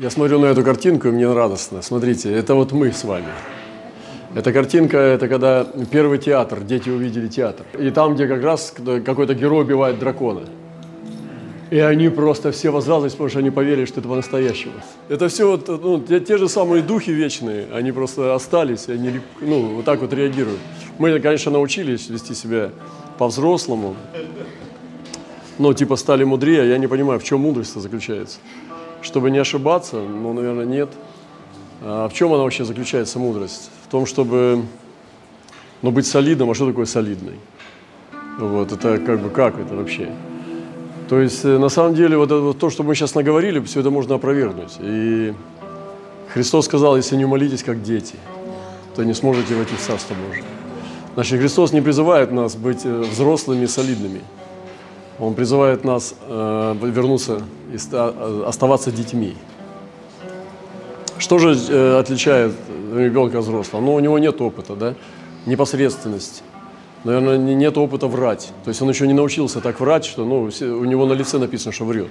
Я смотрю на эту картинку, и мне радостно. Смотрите, это вот мы с вами. Эта картинка, это когда первый театр, дети увидели театр. И там, где как раз какой-то герой убивает дракона. И они просто все возрадовались, потому что они поверили, что это по-настоящему. Это все вот, ну, те, те же самые духи вечные, они просто остались, они ну, вот так вот реагируют. Мы, конечно, научились вести себя по-взрослому, но типа стали мудрее, я не понимаю, в чем мудрость заключается. Чтобы не ошибаться, ну, наверное, нет. А в чем она вообще заключается, мудрость? В том, чтобы ну, быть солидным. А что такое солидный? Вот, это как бы как это вообще? То есть, э, на самом деле, вот, это, то, что мы сейчас наговорили, все это можно опровергнуть. И Христос сказал, если не молитесь, как дети, то не сможете войти в Царство Божие. Значит, Христос не призывает нас быть э, взрослыми и солидными. Он призывает нас э, вернуться и э, оставаться детьми. Что же э, отличает ребенка от взрослого? Ну, у него нет опыта, да? Непосредственность. Наверное, нет опыта врать. То есть он еще не научился так врать, что ну, у него на лице написано, что врет.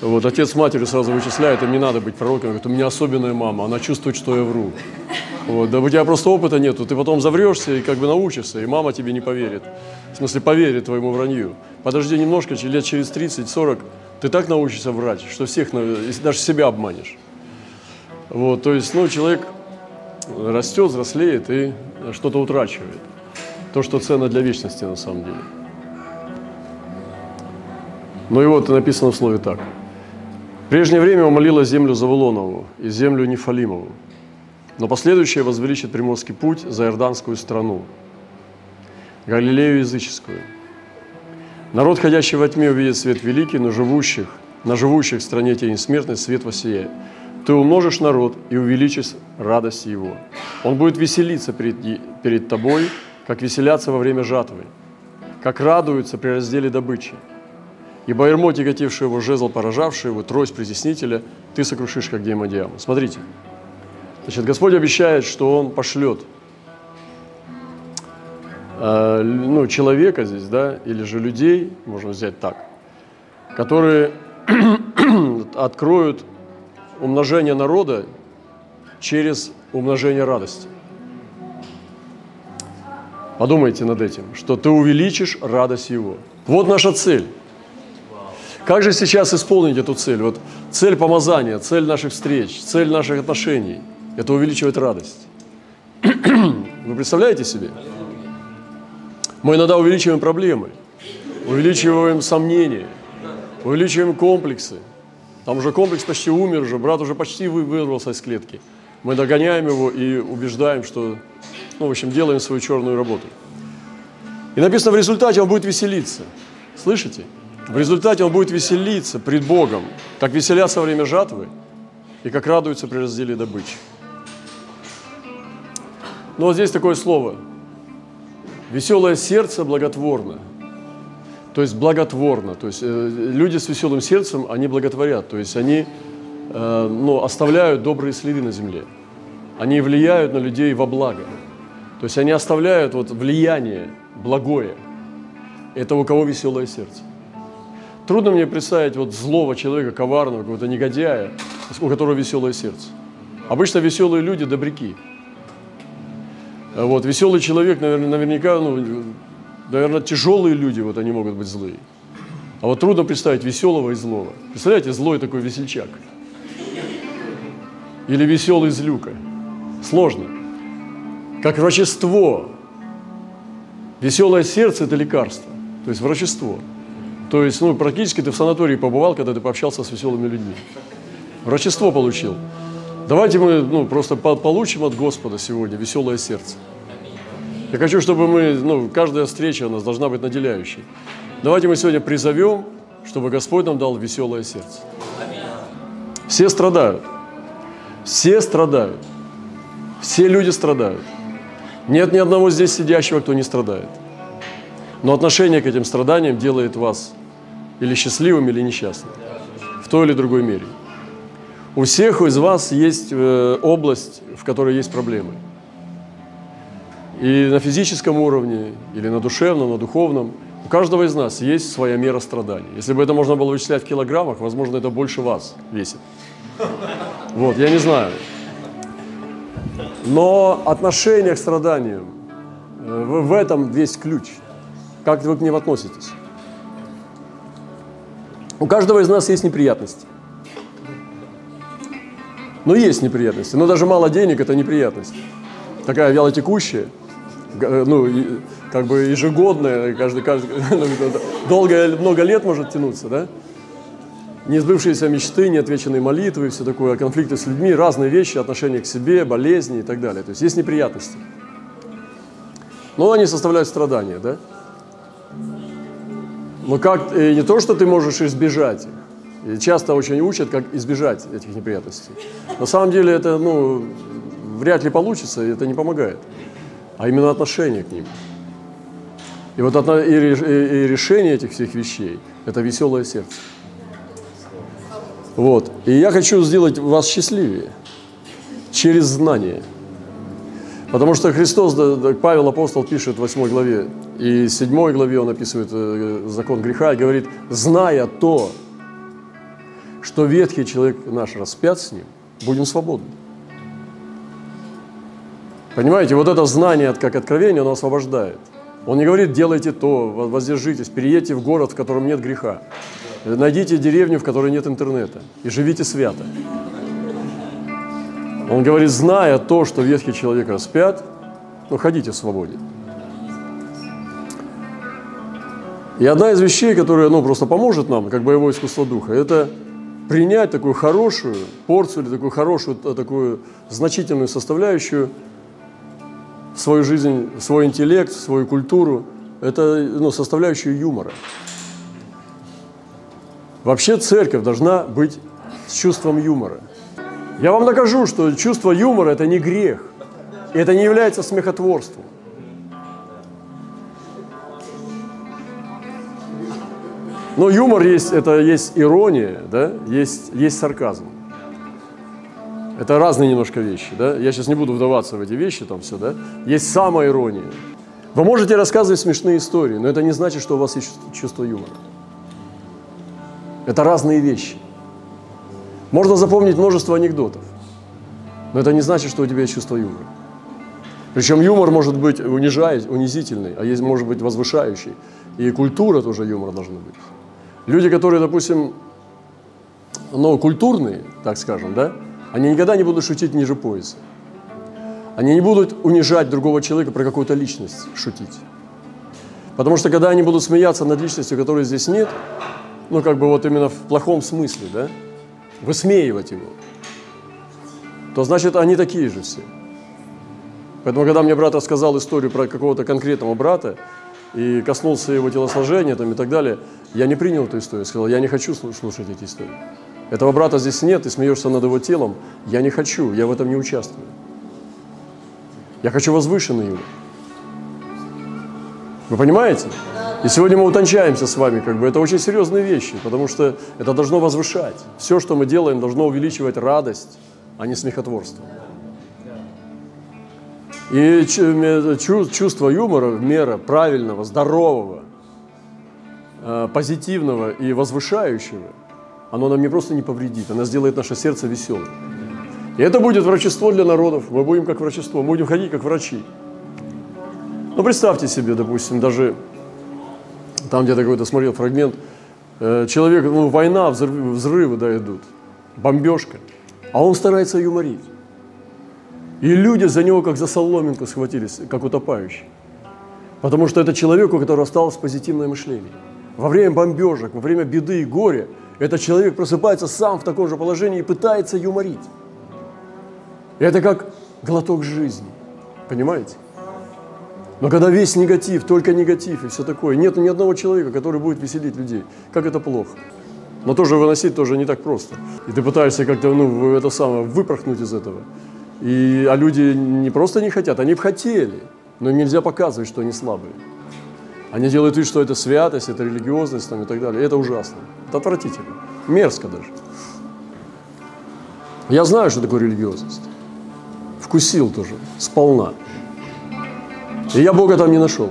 Вот, отец с матерью сразу вычисляет, им не надо быть пророком. Говорит, у меня особенная мама, она чувствует, что я вру. Вот, да у тебя просто опыта нету, ты потом заврешься и как бы научишься, и мама тебе не поверит. В смысле, поверит твоему вранью. Подожди немножко, лет через 30-40, ты так научишься врать, что всех, даже себя обманешь. Вот, то есть, ну, человек растет, взрослеет и что-то утрачивает. То, что ценно для вечности на самом деле. Ну и вот написано в слове так. В прежнее время умолила землю Завулонову и землю Нефалимову, но последующее возвеличит приморский путь за Иорданскую страну, Галилею языческую. Народ, ходящий во тьме, увидит свет великий, но живущих, на живущих в стране тени смертной свет воссияет. Ты умножишь народ и увеличишь радость его. Он будет веселиться перед, перед тобой, как веселятся во время жатвы, как радуются при разделе добычи. Ибо ермо, тяготившее его, жезл, поражавший его, трость притеснителя, ты сокрушишь, как демодиаму. Смотрите, значит, Господь обещает, что Он пошлет э, ну, человека здесь, да, или же людей, можно взять так, которые откроют умножение народа через умножение радости. Подумайте над этим, что ты увеличишь радость его. Вот наша цель. Как же сейчас исполнить эту цель? Вот цель помазания, цель наших встреч, цель наших отношений – это увеличивать радость. Вы представляете себе? Мы иногда увеличиваем проблемы, увеличиваем сомнения, увеличиваем комплексы – там уже комплекс почти умер уже, брат уже почти вырвался из клетки. Мы догоняем его и убеждаем, что, ну, в общем, делаем свою черную работу. И написано, в результате он будет веселиться. Слышите? В результате он будет веселиться пред Богом, как веселятся во время жатвы и как радуются при разделе добычи. Но вот здесь такое слово. Веселое сердце благотворно – то есть благотворно. То есть э, люди с веселым сердцем, они благотворят. То есть они э, ну, оставляют добрые следы на земле. Они влияют на людей во благо. То есть они оставляют вот влияние благое. Это у кого веселое сердце. Трудно мне представить вот злого человека, коварного, какого-то негодяя, у которого веселое сердце. Обычно веселые люди добряки. Вот, веселый человек, наверное, наверняка ну, наверное, тяжелые люди, вот они могут быть злые. А вот трудно представить веселого и злого. Представляете, злой такой весельчак. Или веселый злюка. Сложно. Как врачество. Веселое сердце – это лекарство. То есть врачество. То есть, ну, практически ты в санатории побывал, когда ты пообщался с веселыми людьми. Врачество получил. Давайте мы ну, просто получим от Господа сегодня веселое сердце. Я хочу, чтобы мы, ну, каждая встреча у нас должна быть наделяющей. Давайте мы сегодня призовем, чтобы Господь нам дал веселое сердце. Все страдают. Все страдают. Все люди страдают. Нет ни одного здесь сидящего, кто не страдает. Но отношение к этим страданиям делает вас или счастливым, или несчастным. В той или другой мере. У всех из вас есть э, область, в которой есть проблемы. И на физическом уровне, или на душевном, на духовном, у каждого из нас есть своя мера страданий. Если бы это можно было вычислять в килограммах, возможно, это больше вас весит. Вот, я не знаю. Но отношение к страданию, э, в этом весь ключ. Как вы к ним относитесь? У каждого из нас есть неприятности. Ну, есть неприятности. Но даже мало денег – это неприятность. Такая вялотекущая, э, ну, как бы ежегодная, каждый, каждый, долго, много лет может тянуться, да? Несбывшиеся мечты, неотвеченные молитвы, все такое, конфликты с людьми, разные вещи, отношения к себе, болезни и так далее. То есть есть неприятности. Но они составляют страдания, да? Но как, и не то, что ты можешь избежать их. Часто очень учат, как избежать этих неприятностей. На самом деле это, ну, вряд ли получится, это не помогает. А именно отношение к ним. И вот и, и решение этих всех вещей – это веселое сердце. Вот. И я хочу сделать вас счастливее через знание. Потому что Христос, Павел апостол пишет в 8 главе, и в 7 главе он описывает э, закон греха и говорит, зная то, что ветхий человек наш распят с ним, будем свободны. Понимаете, вот это знание, как откровение, оно освобождает. Он не говорит, делайте то, воздержитесь, переедьте в город, в котором нет греха. Найдите деревню, в которой нет интернета, и живите свято. Он говорит, зная то, что ветхий человек распят, ну, ходите в свободе. И одна из вещей, которая ну, просто поможет нам, как боевое искусство духа, это принять такую хорошую порцию или такую хорошую, такую значительную составляющую в свою жизнь, в свой интеллект, в свою культуру. Это ну, составляющую юмора. Вообще церковь должна быть с чувством юмора. Я вам докажу, что чувство юмора – это не грех. И это не является смехотворством. Но юмор есть, это есть ирония, да, есть, есть сарказм. Это разные немножко вещи, да. Я сейчас не буду вдаваться в эти вещи, там все, да. Есть самоирония. Вы можете рассказывать смешные истории, но это не значит, что у вас есть чувство юмора. Это разные вещи. Можно запомнить множество анекдотов, но это не значит, что у тебя есть чувство юмора. Причем юмор может быть унижающий, унизительный, а есть может быть возвышающий. И культура тоже юмора должна быть. Люди, которые, допустим, ну, культурные, так скажем, да, они никогда не будут шутить ниже пояса. Они не будут унижать другого человека про какую-то личность шутить. Потому что когда они будут смеяться над личностью, которой здесь нет, ну, как бы вот именно в плохом смысле, да, высмеивать его, то значит, они такие же все. Поэтому, когда мне брат рассказал историю про какого-то конкретного брата и коснулся его телосложения там, и так далее, я не принял эту историю. Сказал, я не хочу слушать эти истории. Этого брата здесь нет, ты смеешься над его телом. Я не хочу, я в этом не участвую. Я хочу возвышенный его. Вы понимаете? И сегодня мы утончаемся с вами, как бы это очень серьезные вещи, потому что это должно возвышать. Все, что мы делаем, должно увеличивать радость, а не смехотворство. И чувство юмора, мера правильного, здорового, э, позитивного и возвышающего, оно нам не просто не повредит, оно сделает наше сердце веселым. И это будет врачество для народов. Мы будем как врачество, мы будем ходить как врачи. Ну, представьте себе, допустим, даже там где-то какой-то смотрел фрагмент, э, человек, ну, война, взрывы, взрывы да, идут, бомбежка, а он старается юморить. И люди за него как за соломинку схватились, как утопающий. Потому что это человек, у которого осталось позитивное мышление. Во время бомбежек, во время беды и горя, этот человек просыпается сам в таком же положении и пытается юморить. И это как глоток жизни. Понимаете? Но когда весь негатив, только негатив и все такое, нет ни одного человека, который будет веселить людей. Как это плохо. Но тоже выносить тоже не так просто. И ты пытаешься как-то, ну, это самое, выпорхнуть из этого. И, а люди не просто не хотят, они бы хотели, но им нельзя показывать, что они слабые. Они делают вид, что это святость, это религиозность там, и так далее. И это ужасно. Это отвратительно. Мерзко даже. Я знаю, что такое религиозность. Вкусил тоже, сполна. И я Бога там не нашел.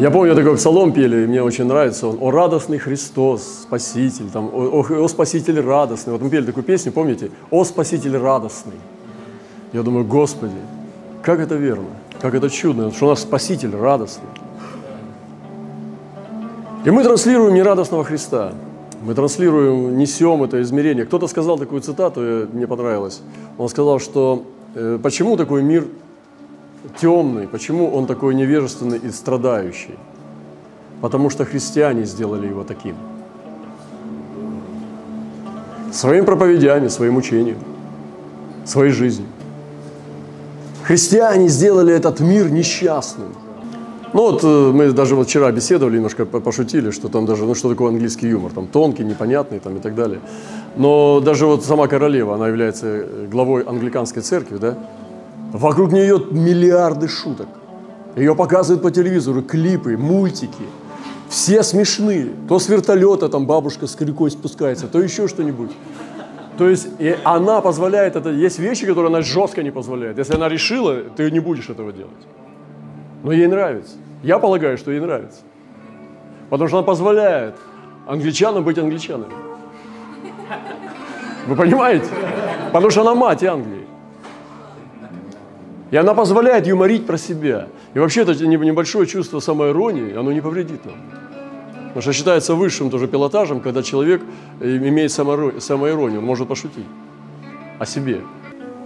Я помню, такой псалом пели, и мне очень нравится он. «О радостный Христос, Спаситель», там, «О, о, о Спаситель радостный». Вот мы пели такую песню, помните? «О Спаситель радостный». Я думаю, Господи, как это верно, как это чудно, что у нас Спаситель радостный. И мы транслируем нерадостного Христа. Мы транслируем, несем это измерение. Кто-то сказал такую цитату, мне понравилось. Он сказал, что э, почему такой мир темный, почему он такой невежественный и страдающий? Потому что христиане сделали его таким. Своим проповедями, своим учением, своей жизнью. Христиане сделали этот мир несчастным. Ну вот э, мы даже вот вчера беседовали, немножко пошутили, что там даже, ну что такое английский юмор, там тонкий, непонятный там и так далее. Но даже вот сама королева, она является э, главой англиканской церкви, да, вокруг нее миллиарды шуток. Ее показывают по телевизору, клипы, мультики. Все смешные. То с вертолета там бабушка с крикой спускается, то еще что-нибудь. То есть и она позволяет это. Есть вещи, которые она жестко не позволяет. Если она решила, ты не будешь этого делать. Но ей нравится. Я полагаю, что ей нравится. Потому что она позволяет англичанам быть англичанами. Вы понимаете? Потому что она мать Англии. И она позволяет юморить про себя. И вообще это небольшое чувство самоиронии, оно не повредит нам. Потому что считается высшим тоже пилотажем, когда человек имеет самоиронию, он может пошутить о себе.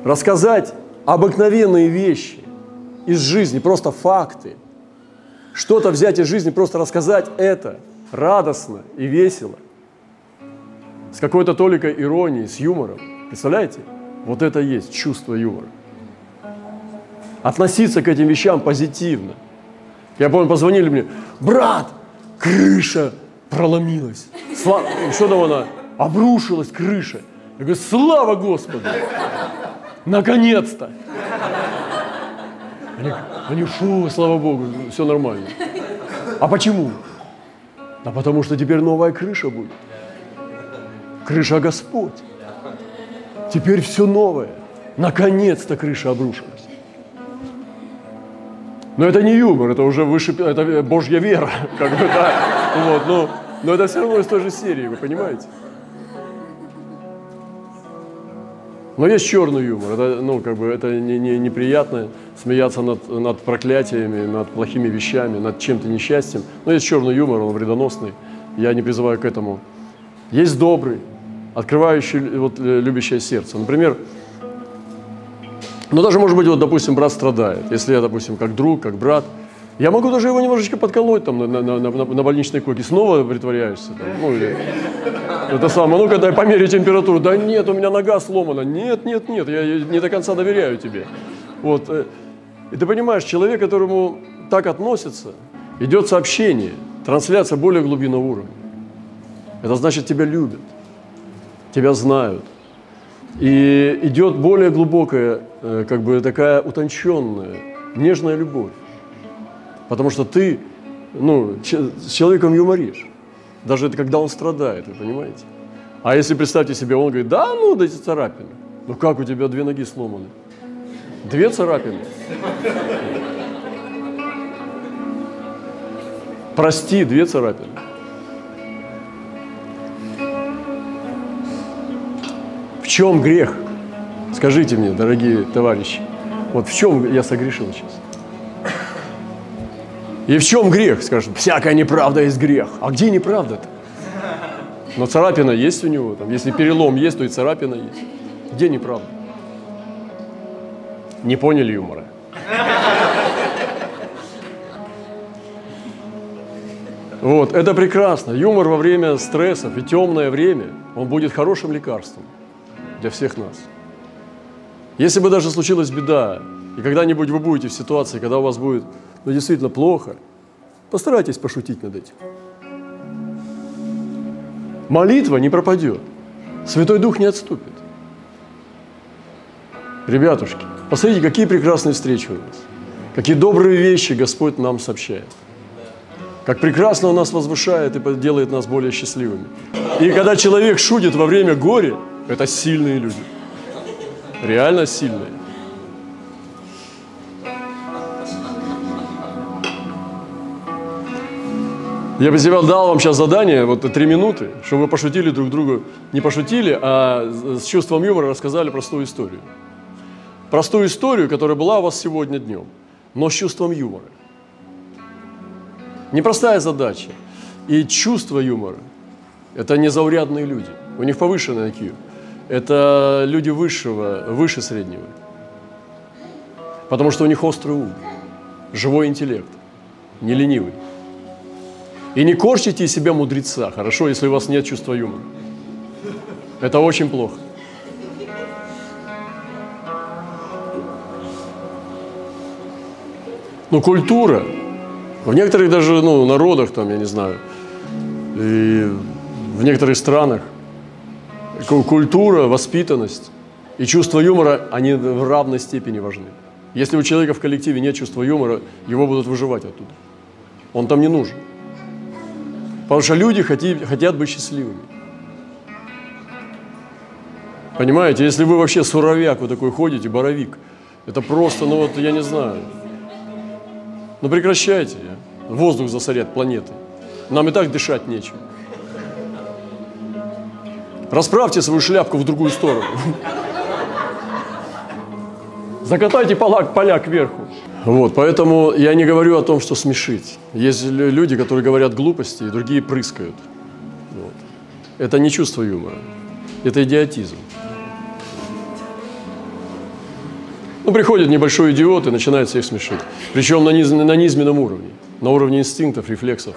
Рассказать обыкновенные вещи, из жизни, просто факты. Что-то взять из жизни, просто рассказать это радостно и весело. С какой-то толикой иронии, с юмором. Представляете? Вот это есть чувство юмора. Относиться к этим вещам позитивно. Я помню, позвонили мне, брат, крыша проломилась. Слава, что там она? Обрушилась крыша. Я говорю, слава Господу! Наконец-то! Они, они, фу, слава Богу, все нормально. А почему? А потому что теперь новая крыша будет. Крыша Господь. Теперь все новое. Наконец-то крыша обрушилась. Но это не юмор, это уже выше, это Божья вера, как бы, да. Вот, но, но это все равно из той же серии, вы понимаете? Но есть черный юмор. Это, ну, как бы, это не, не, неприятно смеяться над, над проклятиями, над плохими вещами, над чем-то несчастьем. Но есть черный юмор, он вредоносный. Я не призываю к этому. Есть добрый, открывающий вот, любящее сердце. Например, ну даже, может быть, вот, допустим, брат страдает. Если я, допустим, как друг, как брат – я могу даже его немножечко подколоть там на, на, на, на больничной койке. Снова притворяешься. Там, ну, или, это самое. Ну, когда я померяю температуру. Да нет, у меня нога сломана. Нет, нет, нет, я не до конца доверяю тебе. Вот. Э, и ты понимаешь, человек, которому так относится, идет сообщение, трансляция более глубинного уровня. Это значит, тебя любят, тебя знают. И идет более глубокая, э, как бы такая утонченная, нежная любовь. Потому что ты ну, с человеком юморишь. Даже это когда он страдает, вы понимаете? А если представьте себе, он говорит, да, ну, да эти царапины. Ну как у тебя две ноги сломаны? Две царапины. Прости, две царапины. Чем грех? Скажите мне, дорогие товарищи. Вот в чем я согрешил сейчас? И в чем грех? Скажет, всякая неправда есть грех. А где неправда-то? Но царапина есть у него. Там, если перелом есть, то и царапина есть. Где неправда? Не поняли юмора? Вот, это прекрасно. Юмор во время стрессов и темное время, он будет хорошим лекарством для всех нас. Если бы даже случилась беда, и когда-нибудь вы будете в ситуации, когда у вас будет но действительно плохо, постарайтесь пошутить над этим. Молитва не пропадет. Святой Дух не отступит. Ребятушки, посмотрите, какие прекрасные встречи у нас. Какие добрые вещи Господь нам сообщает. Как прекрасно Он нас возвышает и делает нас более счастливыми. И когда человек шутит во время горя, это сильные люди. Реально сильные. Я бы себе дал вам сейчас задание, вот три минуты, чтобы вы пошутили друг другу, не пошутили, а с чувством юмора рассказали простую историю. Простую историю, которая была у вас сегодня днем, но с чувством юмора. Непростая задача. И чувство юмора – это незаурядные люди. У них повышенный IQ. Это люди высшего, выше среднего. Потому что у них острый ум, живой интеллект, не ленивый. И не корчите из себя мудреца, хорошо, если у вас нет чувства юмора. Это очень плохо. Ну, культура. В некоторых даже ну, народах, там, я не знаю, и в некоторых странах культура, воспитанность и чувство юмора, они в равной степени важны. Если у человека в коллективе нет чувства юмора, его будут выживать оттуда. Он там не нужен. Потому что люди хотят, хотят быть счастливыми. Понимаете, если вы вообще суровяк, вы такой ходите, боровик, это просто, ну вот, я не знаю. Ну прекращайте, воздух засорять планеты. Нам и так дышать нечем. Расправьте свою шляпку в другую сторону. Закатайте поля, поля кверху. Вот, поэтому я не говорю о том, что смешить. Есть люди, которые говорят глупости, и другие прыскают. Вот. Это не чувство юмора, это идиотизм. Ну, приходит небольшой идиот и начинает всех смешить. Причем на, низ, на низменном уровне, на уровне инстинктов, рефлексов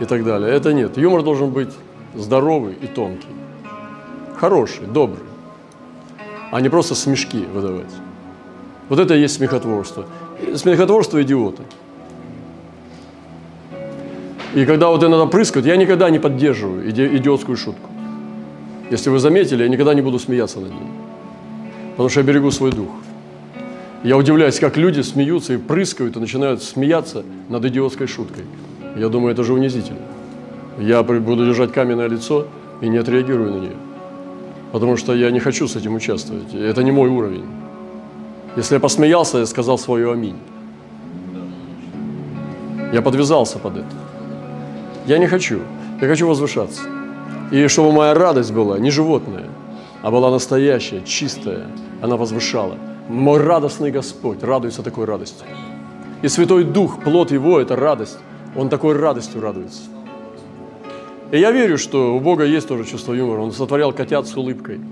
и так далее. Это нет. Юмор должен быть здоровый и тонкий. Хороший, добрый. А не просто смешки выдавать. Вот это и есть смехотворство смехотворство идиота. И когда вот иногда прыскают, я никогда не поддерживаю иди идиотскую шутку. Если вы заметили, я никогда не буду смеяться над ним. Потому что я берегу свой дух. Я удивляюсь, как люди смеются и прыскают, и начинают смеяться над идиотской шуткой. Я думаю, это же унизительно. Я буду держать каменное лицо и не отреагирую на нее. Потому что я не хочу с этим участвовать. Это не мой уровень. Если я посмеялся, я сказал свое аминь. Я подвязался под это. Я не хочу. Я хочу возвышаться. И чтобы моя радость была не животная, а была настоящая, чистая. Она возвышала. Мой радостный Господь радуется такой радостью. И Святой Дух, плод Его – это радость. Он такой радостью радуется. И я верю, что у Бога есть тоже чувство юмора. Он сотворял котят с улыбкой –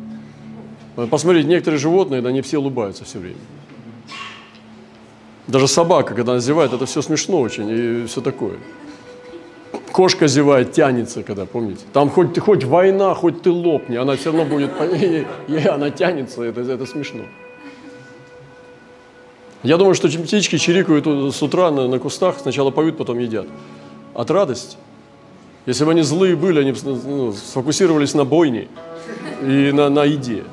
Посмотрите, некоторые животные, да, они все улыбаются все время. Даже собака, когда она зевает, это все смешно очень и все такое. Кошка зевает, тянется, когда, помните? Там хоть, хоть война, хоть ты лопни, она все равно будет, и она тянется, это, это смешно. Я думаю, что птички чирикают с утра на, на кустах, сначала поют, потом едят. От радости. Если бы они злые были, они ну, сфокусировались на бойне и на, на еде.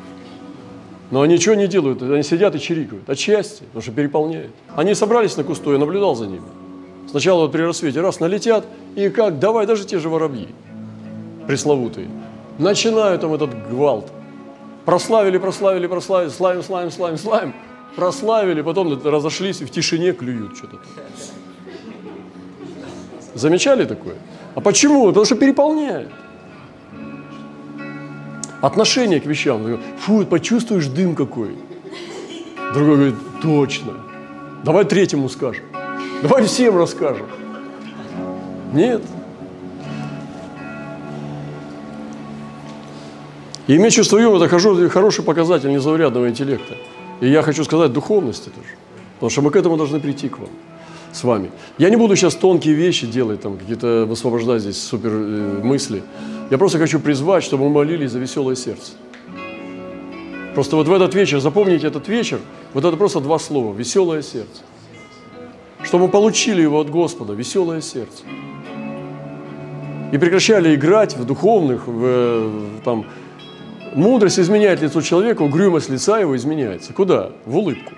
Но они ничего не делают, они сидят и чирикают. От счастья, потому что переполняют. Они собрались на кусту, я наблюдал за ними. Сначала вот при рассвете раз налетят, и как, давай, даже те же воробьи, пресловутые. Начинают там этот гвалт. Прославили, прославили, прославили, славим, славим, славим, славим. Прославили, потом разошлись и в тишине клюют что-то. Замечали такое? А почему? Потому что переполняют отношение к вещам. Фу, почувствуешь дым какой. Другой говорит, точно. Давай третьему скажем. Давай всем расскажем. Нет. И иметь чувство юмора – это хороший показатель незаурядного интеллекта. И я хочу сказать духовности тоже. Потому что мы к этому должны прийти к вам, с вами. Я не буду сейчас тонкие вещи делать, там какие-то высвобождать здесь супер э, мысли. Я просто хочу призвать, чтобы мы молились за веселое сердце. Просто вот в этот вечер, запомните этот вечер, вот это просто два слова – веселое сердце. Чтобы мы получили его от Господа, веселое сердце. И прекращали играть в духовных, в, в, там, мудрость изменяет лицо человека, угрюмость лица его изменяется. Куда? В улыбку.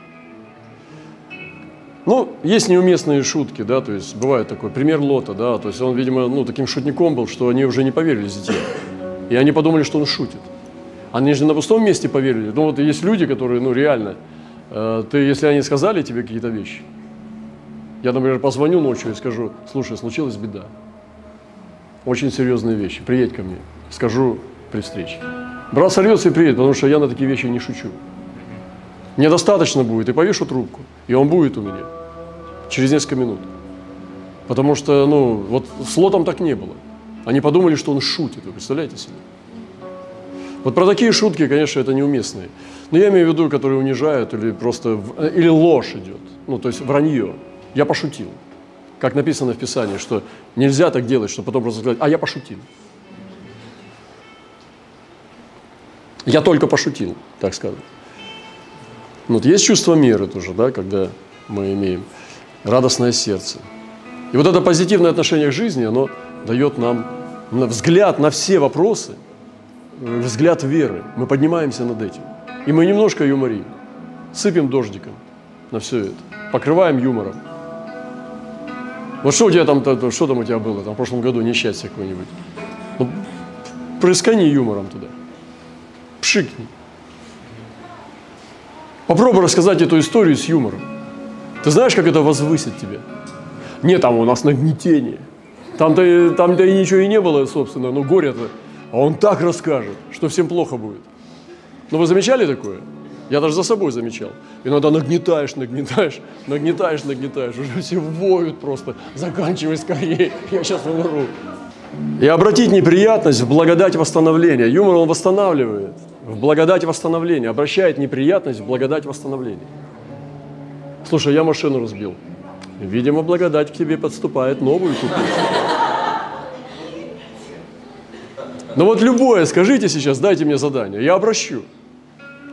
Ну, есть неуместные шутки, да, то есть бывает такой, пример Лота, да, то есть он, видимо, ну, таким шутником был, что они уже не поверили детей. И они подумали, что он шутит. Они же на пустом месте поверили. Ну, вот есть люди, которые, ну, реально, э, ты, если они сказали тебе какие-то вещи, я, например, позвоню ночью и скажу, слушай, случилась беда. очень серьезные вещи. Приедь ко мне, скажу при встрече. Брат сорвется и приедет, потому что я на такие вещи не шучу. Мне достаточно будет, и повешу трубку, и он будет у меня через несколько минут. Потому что, ну, вот с Лотом так не было. Они подумали, что он шутит, вы представляете себе? Вот про такие шутки, конечно, это неуместные. Но я имею в виду, которые унижают или просто, или ложь идет, ну, то есть вранье. Я пошутил. Как написано в Писании, что нельзя так делать, что потом просто сказать, а я пошутил. Я только пошутил, так сказать. Ну, вот есть чувство меры тоже, да, когда мы имеем радостное сердце. И вот это позитивное отношение к жизни, оно дает нам взгляд на все вопросы, взгляд веры. Мы поднимаемся над этим. И мы немножко юморим, сыпем дождиком на все это, покрываем юмором. Вот что у тебя там, что там у тебя было там, в прошлом году, несчастье какое-нибудь? Ну, прыскани юмором туда. Пшикни. Попробуй рассказать эту историю с юмором. Ты знаешь, как это возвысит тебя? Нет, там у нас нагнетение. Там-то там -то и ничего и не было, собственно, но горе-то. А он так расскажет, что всем плохо будет. Но вы замечали такое? Я даже за собой замечал. Иногда нагнетаешь, нагнетаешь, нагнетаешь, нагнетаешь. Уже все воют просто. Заканчивай скорее, я сейчас умру. И обратить неприятность в благодать восстановления. Юмор он восстанавливает. В благодать восстановления. Обращает неприятность в благодать восстановления. Слушай, я машину разбил. Видимо, благодать к тебе подступает новую купить. Но вот любое, скажите сейчас, дайте мне задание, я обращу.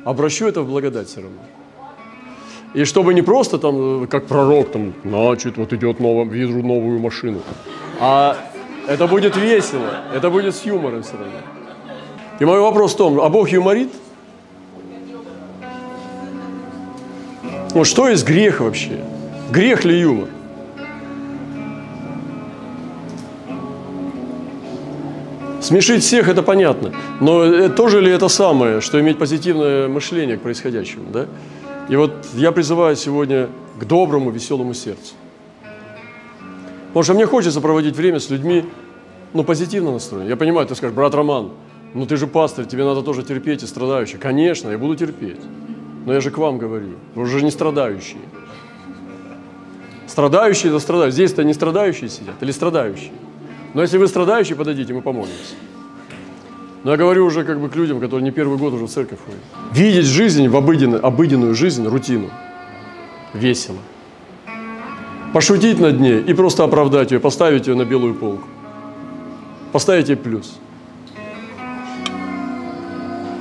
Обращу это в благодать все равно. И чтобы не просто там, как пророк, там, значит, вот идет новая, вижу новую машину, а это будет весело, это будет с юмором все равно. И мой вопрос в том, а Бог юморит? Вот что есть грех вообще? Грех ли юмор? Смешить всех – это понятно. Но э, тоже ли это самое, что иметь позитивное мышление к происходящему? Да? И вот я призываю сегодня к доброму, веселому сердцу. Потому что мне хочется проводить время с людьми, ну, позитивно настроенными. Я понимаю, ты скажешь, брат Роман, ну ты же пастор, тебе надо тоже терпеть и страдающие. Конечно, я буду терпеть. Но я же к вам говорю, вы уже не страдающие. Страдающие – это страдающие. Здесь-то не страдающие сидят или страдающие? Но если вы страдающий, подойдите, мы помолимся. Но я говорю уже как бы к людям, которые не первый год уже в церковь ходят. Видеть жизнь в обыденную, обыденную жизнь, рутину, весело. Пошутить над ней и просто оправдать ее, поставить ее на белую полку. Поставить ей плюс.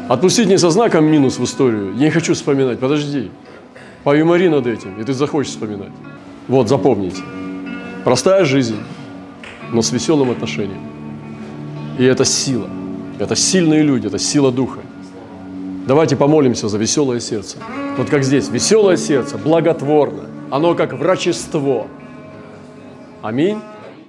Отпустить не со знаком минус в историю. Я не хочу вспоминать. Подожди. Поюмори над этим, и ты захочешь вспоминать. Вот, запомните. Простая жизнь но с веселым отношением. И это сила. Это сильные люди, это сила Духа. Давайте помолимся за веселое сердце. Вот как здесь, веселое сердце, благотворно. Оно как врачество. Аминь.